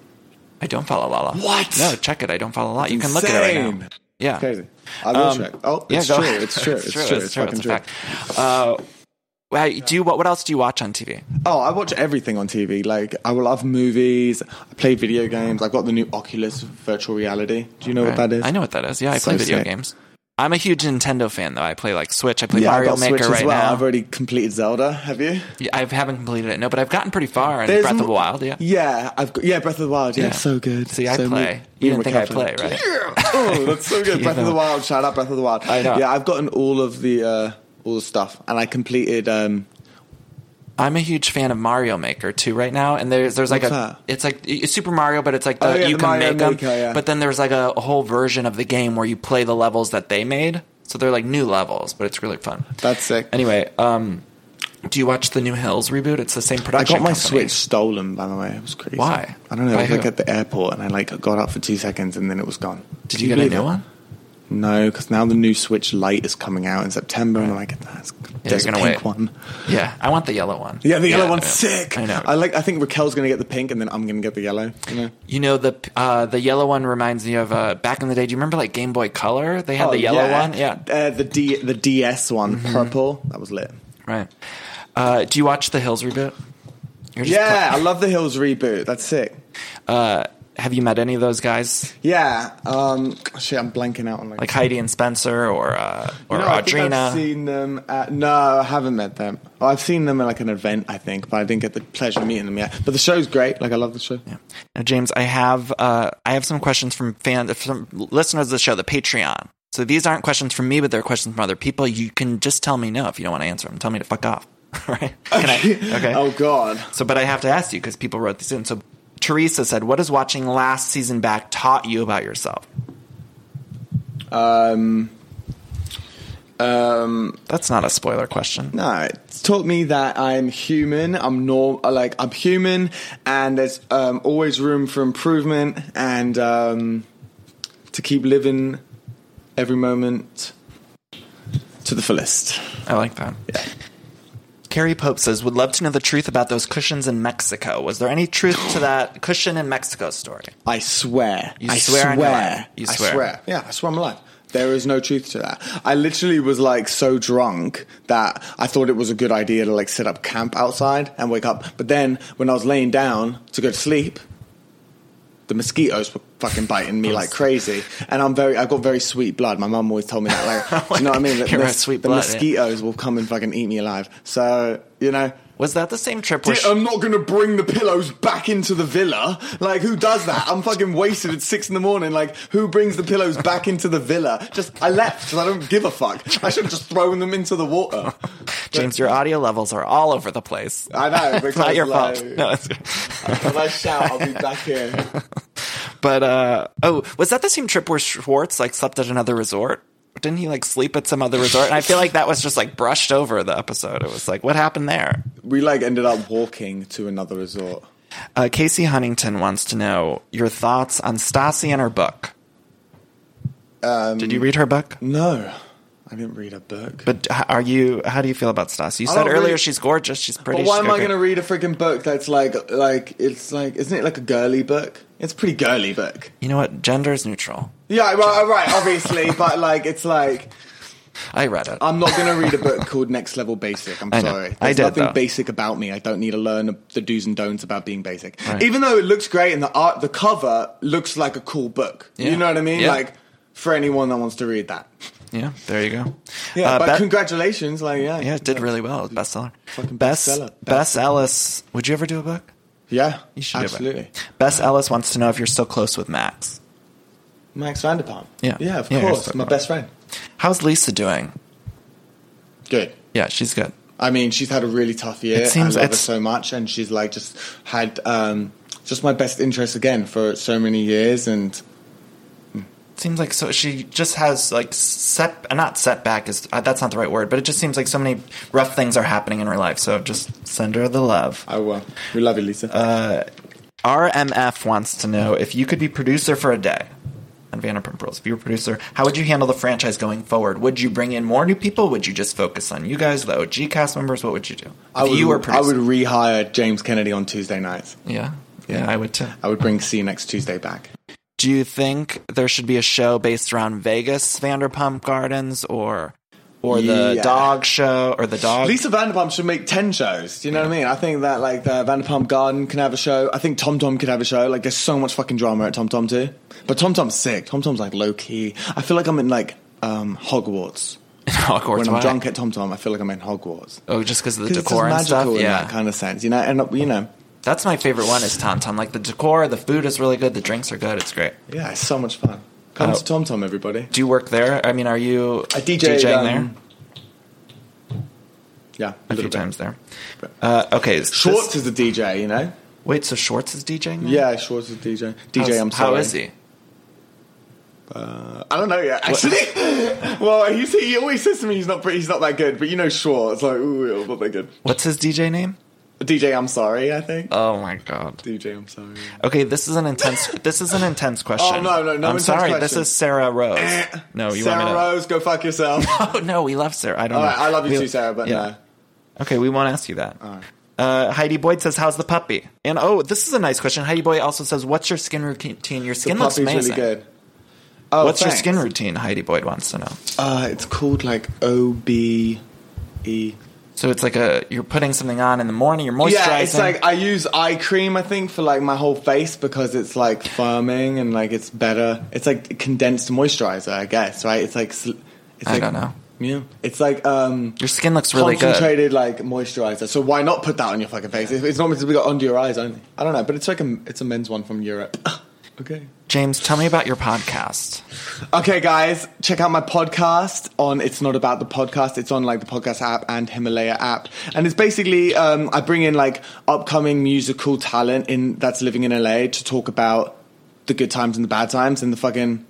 I don't follow Lala. What? No, check it. I don't follow Lala. You can look at it right now. Yeah, Crazy. I will Um, check. Oh, yeah, it's true. It's true. It's true. It's, fucking It's a true. fact. Uh, well, do you? What, what else do you watch on TV? Oh, I watch everything on TV. Like, I love movies. I play video games. I've got the new Oculus virtual reality. Do you know what that is? I know what that is. Yeah, I So play video sick. games. I'm a huge Nintendo fan, though. I play like Switch. I play Yeah, Mario got Maker Switch right well. now. I've already completed Zelda. Have you? Yeah, I haven't completed it, no, but I've gotten pretty far in There's Breath of the Wild. Yeah. Yeah, I've got, yeah, Breath of the Wild. Yeah, Yeah. so good. See, I so play. me- You me didn't and think I Raquel play, right? oh, that's so good. You Breath of the. Wild. Shout out Breath of the Wild. I know. Yeah, I've gotten all of the uh, all the stuff, and I completed um, I'm a huge fan of Mario Maker too right now, and there's there's like What's a that? it's like it's Super Mario, but it's like the, Oh, yeah, you the can Mario make them, Maker, yeah. but then there's like a, whole version of the game where you play the levels that they made, so they're like new levels, but it's really fun. That's sick. Anyway, um, do you watch the new Hills reboot? It's the same production. I production. got my company. Switch stolen, by the way. It was crazy. Why? I don't know. By I was like who? at the airport and I like got out for two seconds and then it was gone. Did Can you get a believe new it? one? No, because now the new Switch Lite is coming out in September, and I'm like, that's, there's a pink wait. one. Yeah, I want the yellow one. Yeah, the yellow one's yeah. sick. I know. I like. I think Raquel's gonna get the pink, and then I'm gonna get the yellow. You know. You know the uh, the yellow one reminds me of uh, back in the day. Do you remember like Game Boy Color? They had Oh, the yellow yeah. one. Yeah, Uh, the D the DS one, Mm-hmm. purple. That was lit. right. Uh, do you watch the Hills reboot? Yeah, I love the Hills reboot. That's sick. Have you met any of those guys, Yeah. Um. Shit, I'm blanking out on like. like Heidi and Spencer, or uh, or No, I Audrina? seen them. At, no, I haven't met them. Well, I've seen them at like an event, I think, but I didn't get the pleasure of meeting them yet. But the show's great. Like, I love the show. Yeah. Now, James, I have uh, I have some questions from fans, from listeners of the show, the Patreon. So these aren't questions from me, but they're questions from other people. You can just tell me no if you don't want to answer them. Tell me to fuck off. right? Can I? Okay. Oh God. So, but I have to ask you because people wrote these in. So, Teresa said, "What has watching last season back taught you about yourself?" Um. Um. That's not a spoiler question. No, it's taught me that I'm human. I'm norm. Like I'm human, and there's um, always room for improvement, and um, to keep living every moment to the fullest. I like that. Yeah. Carrie Pope says, "Would love to know the truth about those cushions in Mexico. Was there any truth to that cushion in Mexico story?" I swear. You I swear on your swear. I swear. swear. Yeah, I swear on my life. There is no truth to that. I literally was like so drunk that I thought it was a good idea to like set up camp outside and wake up. But then when I was laying down to go to sleep, the mosquitoes were fucking biting me like crazy. And I'm very, I got very sweet blood. My mum always told me that. Like, do you know what I mean? A mos- sweet the blood, yeah. mosquitoes will come and fucking eat me alive. So you know. Was that the same trip where? Dude, she- I'm not gonna bring the pillows back into the villa. Like, who does that? I'm fucking wasted at six in the morning. Like, who brings the pillows back into the villa? Just, I left because I don't give a fuck. I should have just thrown them into the water. James, your audio levels are all over the place. I know. it's not your like, fault. No, it's When I shout, I'll be back here. But uh oh, was that the same trip where Schwartz like slept at another resort? Didn't he like sleep at some other resort? And I feel like that was just like brushed over the episode. It was like, what happened there? We like ended up walking to another resort. Uh, Casey Huntington wants to know your thoughts on Stassi and her book. Um, Did you read her book? No, I didn't read a book. But are you? How do you feel about Stassi? You I said earlier she's gorgeous. She's pretty. Why she's am I going to read a freaking book that's like, like it's like, isn't it like a girly book? It's a pretty girly book. You know what? Gender is neutral. Yeah, right, right, obviously, but like, it's like, I read it. I'm not going to read a book called Next Level Basic. I'm I know. sorry. There's I did, nothing though. basic about me. I don't need to learn the do's and don'ts about being basic. Right. Even though it looks great and the art, the cover looks like a cool book. Yeah. You know what I mean? Yeah. Like for anyone that wants to read that. yeah, there you go. Yeah, Uh, but congratulations. Like, yeah, yeah, it did really well. It was bestseller. Fucking bestseller. Bess Ellis. Would you ever do a book? Yeah, You should absolutely. it. Bess Ellis wants to know if you're still close with Max. Max Vanderpump. Yeah. yeah, of Yeah, course, my cool. best friend. How's Lisa doing? Good. Yeah, she's good. I mean, she's had a really tough year. It seems I love her so much, and she's like just had um, just my best interest again for so many years, and Seems like so she just has like set not setback is uh, that's not the right word, but it just seems like so many rough things are happening in her life. So just send her the love. I will. We love you, Lisa. Uh, RMF wants to know if you could be producer for a day on Vanderpump Rules. If you were producer, how would you handle the franchise going forward? Would you bring in more new people? Would you just focus on you guys, the OG cast members? What would you do? If I would, you were I would rehire James Kennedy on Tuesday nights. yeah, yeah, I would too. I would bring See You next Tuesday back. Do you think there should be a show based around Vegas Vanderpump Gardens or or the Yeah. dog show or the dog? Lisa Vanderpump should make 10 shows. Do you know what I mean? I think that like the Vanderpump Garden can have a show. I think Tom Tom could have a show. Like there's so much fucking drama at Tom Tom too. But Tom Tom's sick. Tom Tom's like low key. I feel like I'm in like um, Hogwarts. Hogwarts. when I'm why? drunk at Tom Tom, I feel like I'm in Hogwarts. Oh, just because of the decor and stuff. Yeah, that kind of sense, you know. And uh, you know, that's my favorite one. Is Tom Tom. Like the decor, the food is really good. The drinks are good. It's great. yeah, it's so much fun. Come Oh. to Tom Tom, everybody. Do you work there? I mean, are you I DJ DJing um, there? Yeah, a a few times there. Uh, okay, is Schwartz this- is a DJ, you know. wait, so Schwartz is DJing? now? Yeah, Schwartz is a DJ. DJ, How's- I'm sorry. How is he? Uh, I don't know yet. Actually, well, he's, he always says to me he's not pretty, he's not that good. But you know, Schwartz, like, ooh, not that good. What's his DJ name? DJ, I'm sorry. I think Oh my god. DJ, I'm sorry. Okay, this is an intense. this is an intense question. Oh, no, no, no I'm sorry. This is Sarah Rose. Eh, no, you Sarah want me to? Rose, go fuck yourself. Oh no, we love Sarah. I don't All know. right, I love you We- too, Sarah, but yeah. no. Okay, we won't ask you that. right. Uh, Heidi Boyd says, "How's the puppy?" And oh, this is a nice question. Heidi Boyd also says, "What's your skin routine? Your The skin looks puppy's amazing. really good. Oh, What's your skin routine?" Heidi Boyd wants to know. Uh, it's called like O B E. So it's like a you're putting something on in the morning. You're moisturizing. Yeah, it's like I use eye cream. I think for like my whole face because it's like firming and like it's better. It's like condensed moisturizer, I guess. Right? It's like it's I like, don't know. Yeah, it's like um Your skin looks really good. concentrated like moisturizer. So why not put that on your fucking face? It's not meant to be got under your eyes only. I don't know, but it's like a it's a men's one from Europe. okay. James, tell me about your podcast. Okay, guys, check out my podcast on It's Not About the Podcast. It's on like the podcast app and Himalaya app. And it's basically, um, I bring in like upcoming musical talent in that's living in LA to talk about the good times and the bad times and the fucking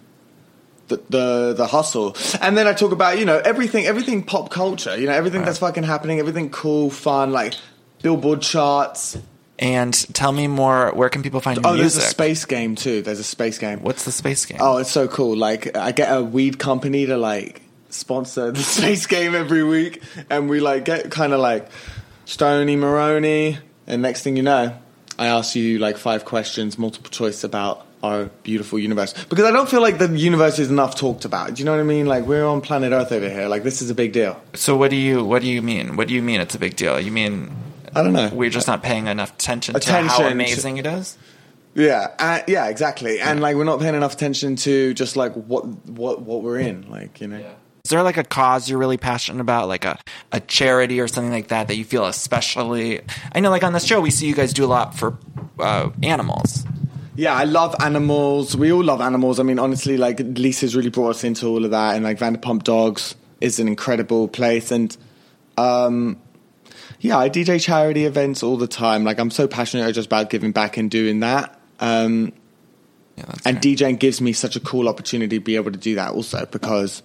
the, the the hustle. And then I talk about, you know, everything everything pop culture, you know, everything that's fucking happening, everything cool, fun, like Billboard charts. And tell me more. Where can people find Oh, there's a space game too. There's a space game. What's the space game? Oh, it's so cool. Like I get a weed company to like sponsor the space game every week and we like get kind of like Stony Maroney and next thing you know, I ask you like five questions, multiple choice about our beautiful universe. Because I don't feel like the universe is enough talked about. Do you know what I mean? Like we're on planet Earth over here. Like this is a big deal. So what do you what do you mean? What do you mean it's a big deal? You mean I don't know. we're just not paying enough attention, to Attention how to- amazing it is? Yeah, uh, yeah, exactly. And like we're not paying enough attention to just like what what what we're in, like, you know. Is there like a cause you're really passionate about, like a, a charity or something like that that you feel especially? I know, like on this show, we see you guys do a lot for uh, animals. Yeah, I love animals. We all love animals. I mean, honestly, like Lisa's really brought us into all of that, and like Vanderpump Dogs is an incredible place. And um, yeah, I DJ charity events all the time. Like I'm so passionate just about giving back and doing that. Um, Yeah, and great. DJing gives me such a cool opportunity to be able to do that also because,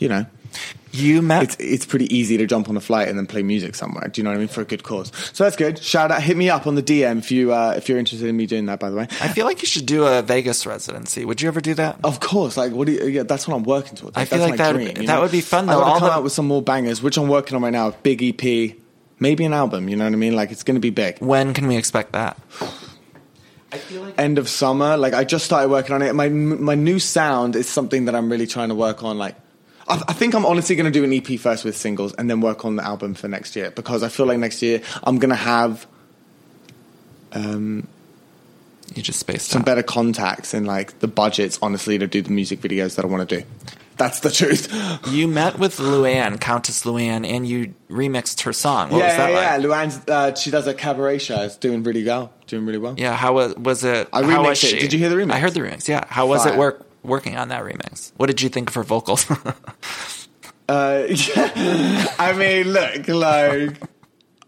you know, you met it's it's pretty easy to jump on a flight and then play music somewhere. Do you know what I mean for a good cause? So that's good. Shout out, hit me up on the DM if you uh, if you're interested in me doing that. By the way, I feel like you should do a Vegas residency. Would you ever do that? Of course, like what do you, yeah, that's what I'm working towards. I feel that's like my that dream, would- you that know? would be fun, Though I want to come the- out with some more bangers, which I'm working on right now. Big EP, maybe an album. You know what I mean? Like it's going to be big. When can we expect that? End of summer. Like I just started working on it. My my new sound is something that I'm really trying to work on. Like I, I think I'm honestly going to do an EP first with singles and then work on the album for next year because I feel like next year I'm going to have um, You just spaced some out. better contacts and like the budgets honestly to do the music videos that I want to do. That's the truth. You met with Luann, Countess Luann, and you remixed her song. What yeah, was that yeah, like? yeah. Luann's, uh, she does a cabaret show. It's doing really well. Doing really well. Yeah, how was was it? I how was remixed it. she? Did you hear the remix? I heard the remix. Yeah, how was it Fire. work working on that remix? What did you think of her vocals? Uh, yeah. I mean, look, like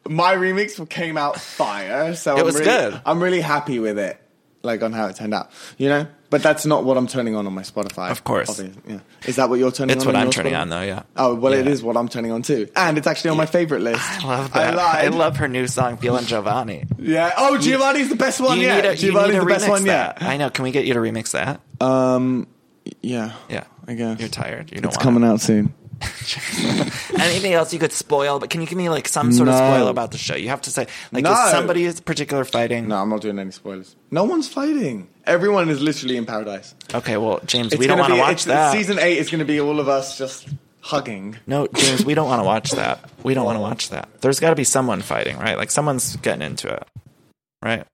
my remix came out fire, so It I'm was really, good. I'm really happy with it, like on how it turned out. You know, but that's not what I'm turning on on my Spotify. Of course. obviously, Yeah. Is that what you're turning it's on? what on I'm turning Spotify? on, though. Yeah. Oh well, it Yeah. is what I'm turning on too, and it's actually on my favorite list. I love that. I I, love her new song, "Feeling Jovani." Yeah. Oh, Jovani's the best one you yet. Jovani's the best one that. yet. I know. Can we get you to remix that? Um. Yeah. Yeah. I guess You're tired. You don't It's coming out soon. Anything else you could spoil? But can you give me like some sort of No. spoil about the show? You have to say like No. is somebody is particular fighting? No, I'm not doing any spoilers. No one's fighting. Everyone is literally in paradise. Okay, well, James, we don't gonna want to be- watch it's- that. Season eight is going to be all of us just hugging. No, James, we don't want to watch that. We don't want to watch that. There's got to be someone fighting, right? Like someone's getting into it, right?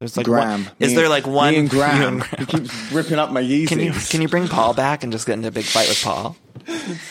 There's like Graham. One, is Me there like one? Me and you Graham. He keeps ripping up my Yeezys. Can you can you bring Paul back and just get into a big fight with Paul?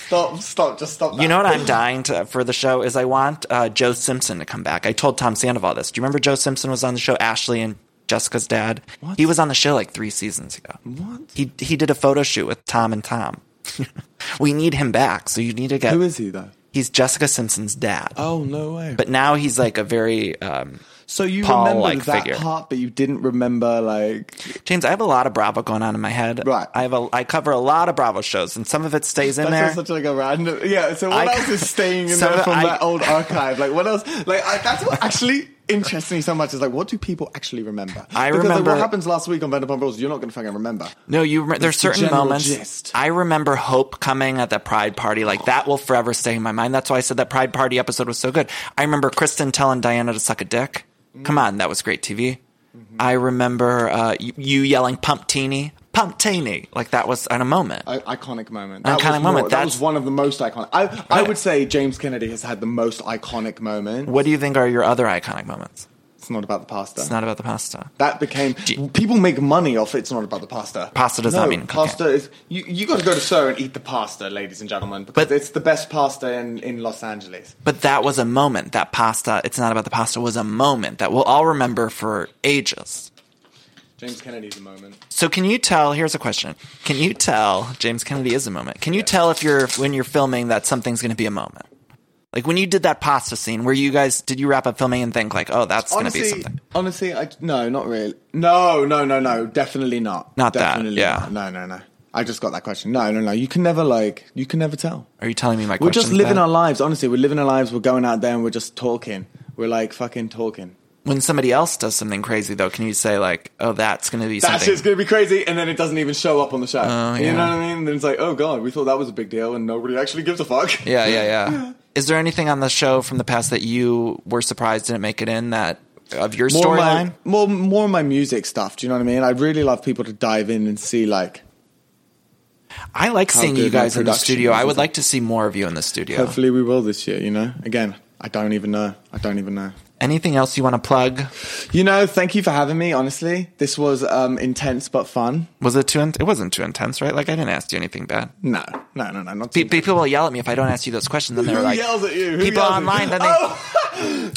Stop? Stop! Just stop. That. You know what I'm dying to for the show is I want uh, Joe Simpson to come back. I told Tom Sandoval this. Do you remember Joe Simpson was on the show? Ashlee and Jessica's dad. What? He was on the show like three seasons ago. What? He he did a photo shoot with Tom and Tom. we need him back, so you need to get. Who is he though? He's Jessica Simpson's dad. Oh no way! But now he's like a very um, so you remember that figure. part, but you didn't remember like James. I have a lot of Bravo going on in my head. Right. I have a I cover a lot of Bravo shows, and some of it stays in there. That's such like a random. Yeah. So what I- else is staying in there from I- that old archive? Like what else? Like I, that's what actually interests me so much. Is like what do people actually remember? I because, like, remember- what happens last week on Vanderpump Rules. You're not going to fucking remember. No, you. Re- there's certain general moments. gist. I remember Hope coming at the Pride party. Like that will forever stay in my mind. That's why I said that Pride party episode was so good. I remember Kristen telling Diana to suck a dick. Mm-hmm. Come on, that was great TV. I remember uh, you, yelling "Pump Teeny, Pump Teeny." Like that was at a moment. I, iconic moment. Iconic was more- moment, That was one of the most iconic. I, I would say James Kennedy has had the most iconic moment. what do you think are your other iconic moments? It's not about the pasta. It's not about the pasta. That became people make money off it, it's not about the pasta. Pasta does no, not mean pasta is you. You got to go to SUR and eat the pasta, ladies and gentlemen, because But- it's the best pasta in, in Los Angeles. But that was a moment. That pasta, it's not about the pasta, was a moment that we'll all remember for ages. James Kennedy's a moment. So can you tell, here's a question. Can you tell, James Kennedy is a moment. Can you tell if you're, when you're filming that something's going to be a moment? Like when you did that pasta scene, were you guys, did you wrap up filming and think like, oh, that's going to be something? honestly, I no, not really. No, no, no, no, definitely not. Not that, definitely yeah. Not. No, no, no. I just got that question. No, no, no. You can never like. You can never tell. Are you telling me my We're just living our lives. Honestly, we're living our lives. We're going out there and we're just talking. We're like fucking talking. When somebody else does something crazy though, can you say like, oh, that's going to be That something? shit's gonna be crazy, and then it doesn't even show up on the show. Oh, You know what I mean? And then it's like, oh god, we thought that was a big deal, and nobody actually gives a fuck. yeah, yeah, yeah. Is there anything on the show from the past that you were surprised didn't make it in that of your storyline? more, more of my music stuff. Do you know what I mean? I'd really love people to dive in and see like. I like seeing you guys in the studio. I would like to see more of you in the studio. Hopefully, we will this year. You know, again, I don't even know. I don't even know. Anything else you want to plug? You know, thank you for having me. Honestly, this was um, intense but fun. Was it too? In- it wasn't too intense, right? Like I didn't ask you anything bad. No, no, no, no. Not Pe- people will yell at me if I don't ask you those questions. Then they're like, yells at you? Who people online. Then they, Oh!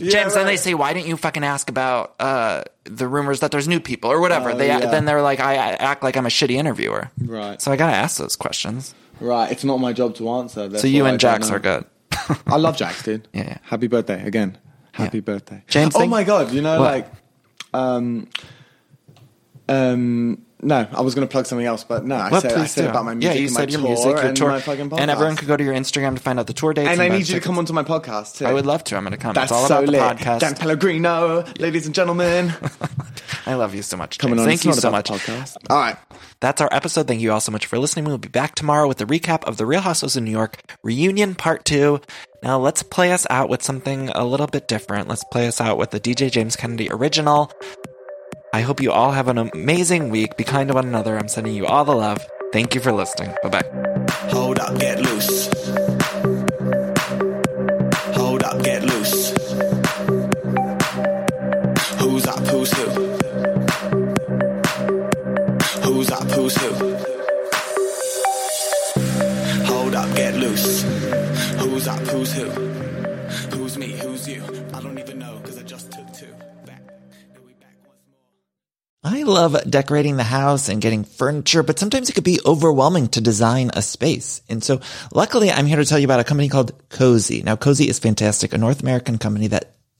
Yeah, James, then they say, why didn't you fucking ask about uh, the rumors that there's new people or whatever? Oh, they yeah. then they're like, I, I act like I'm a shitty interviewer. Right. So I gotta ask those questions. Right, it's not my job to answer. So you I and don't Jax are good. I love Jax, dude. Yeah, yeah. Happy birthday again. Happy Yeah. birthday, James, Oh thank- my god! You know, What? like, um, um, no, I was going to plug something else, but no, I Well, said, I said do. about my yeah, music, you and said my your tour music, your and tour, my fucking podcast. and everyone could go to your Instagram to find out the tour dates. And I need you to come onto my podcast too. I would love to. I'm going to come. That's it's all so about the lit. podcast. Dan Pellegrino, ladies and gentlemen, I love you so much. coming James. on. Thank you so much. podcast. All right. That's our episode. Thank you all so much for listening. We'll be back tomorrow with a recap of the Real Housewives of New York reunion part two. Now let's play us out with something a little bit different. Let's play us out with the DJ James Kennedy original. I hope you all have an amazing week. Be kind to one another. I'm sending you all the love. Thank you for listening. Bye bye. Hold up, get loose. Hold up, get loose. Who's up, who's who? Who's up, who's who? Who's up, who's who? Who's me, who's you? I don't even know, cause I just took two. Back. Back once more. I love decorating the house and getting furniture, but sometimes it could be overwhelming to design a space. And so luckily I'm here to tell you about a company called Cozey. Now Cozey is fantastic, a North American company that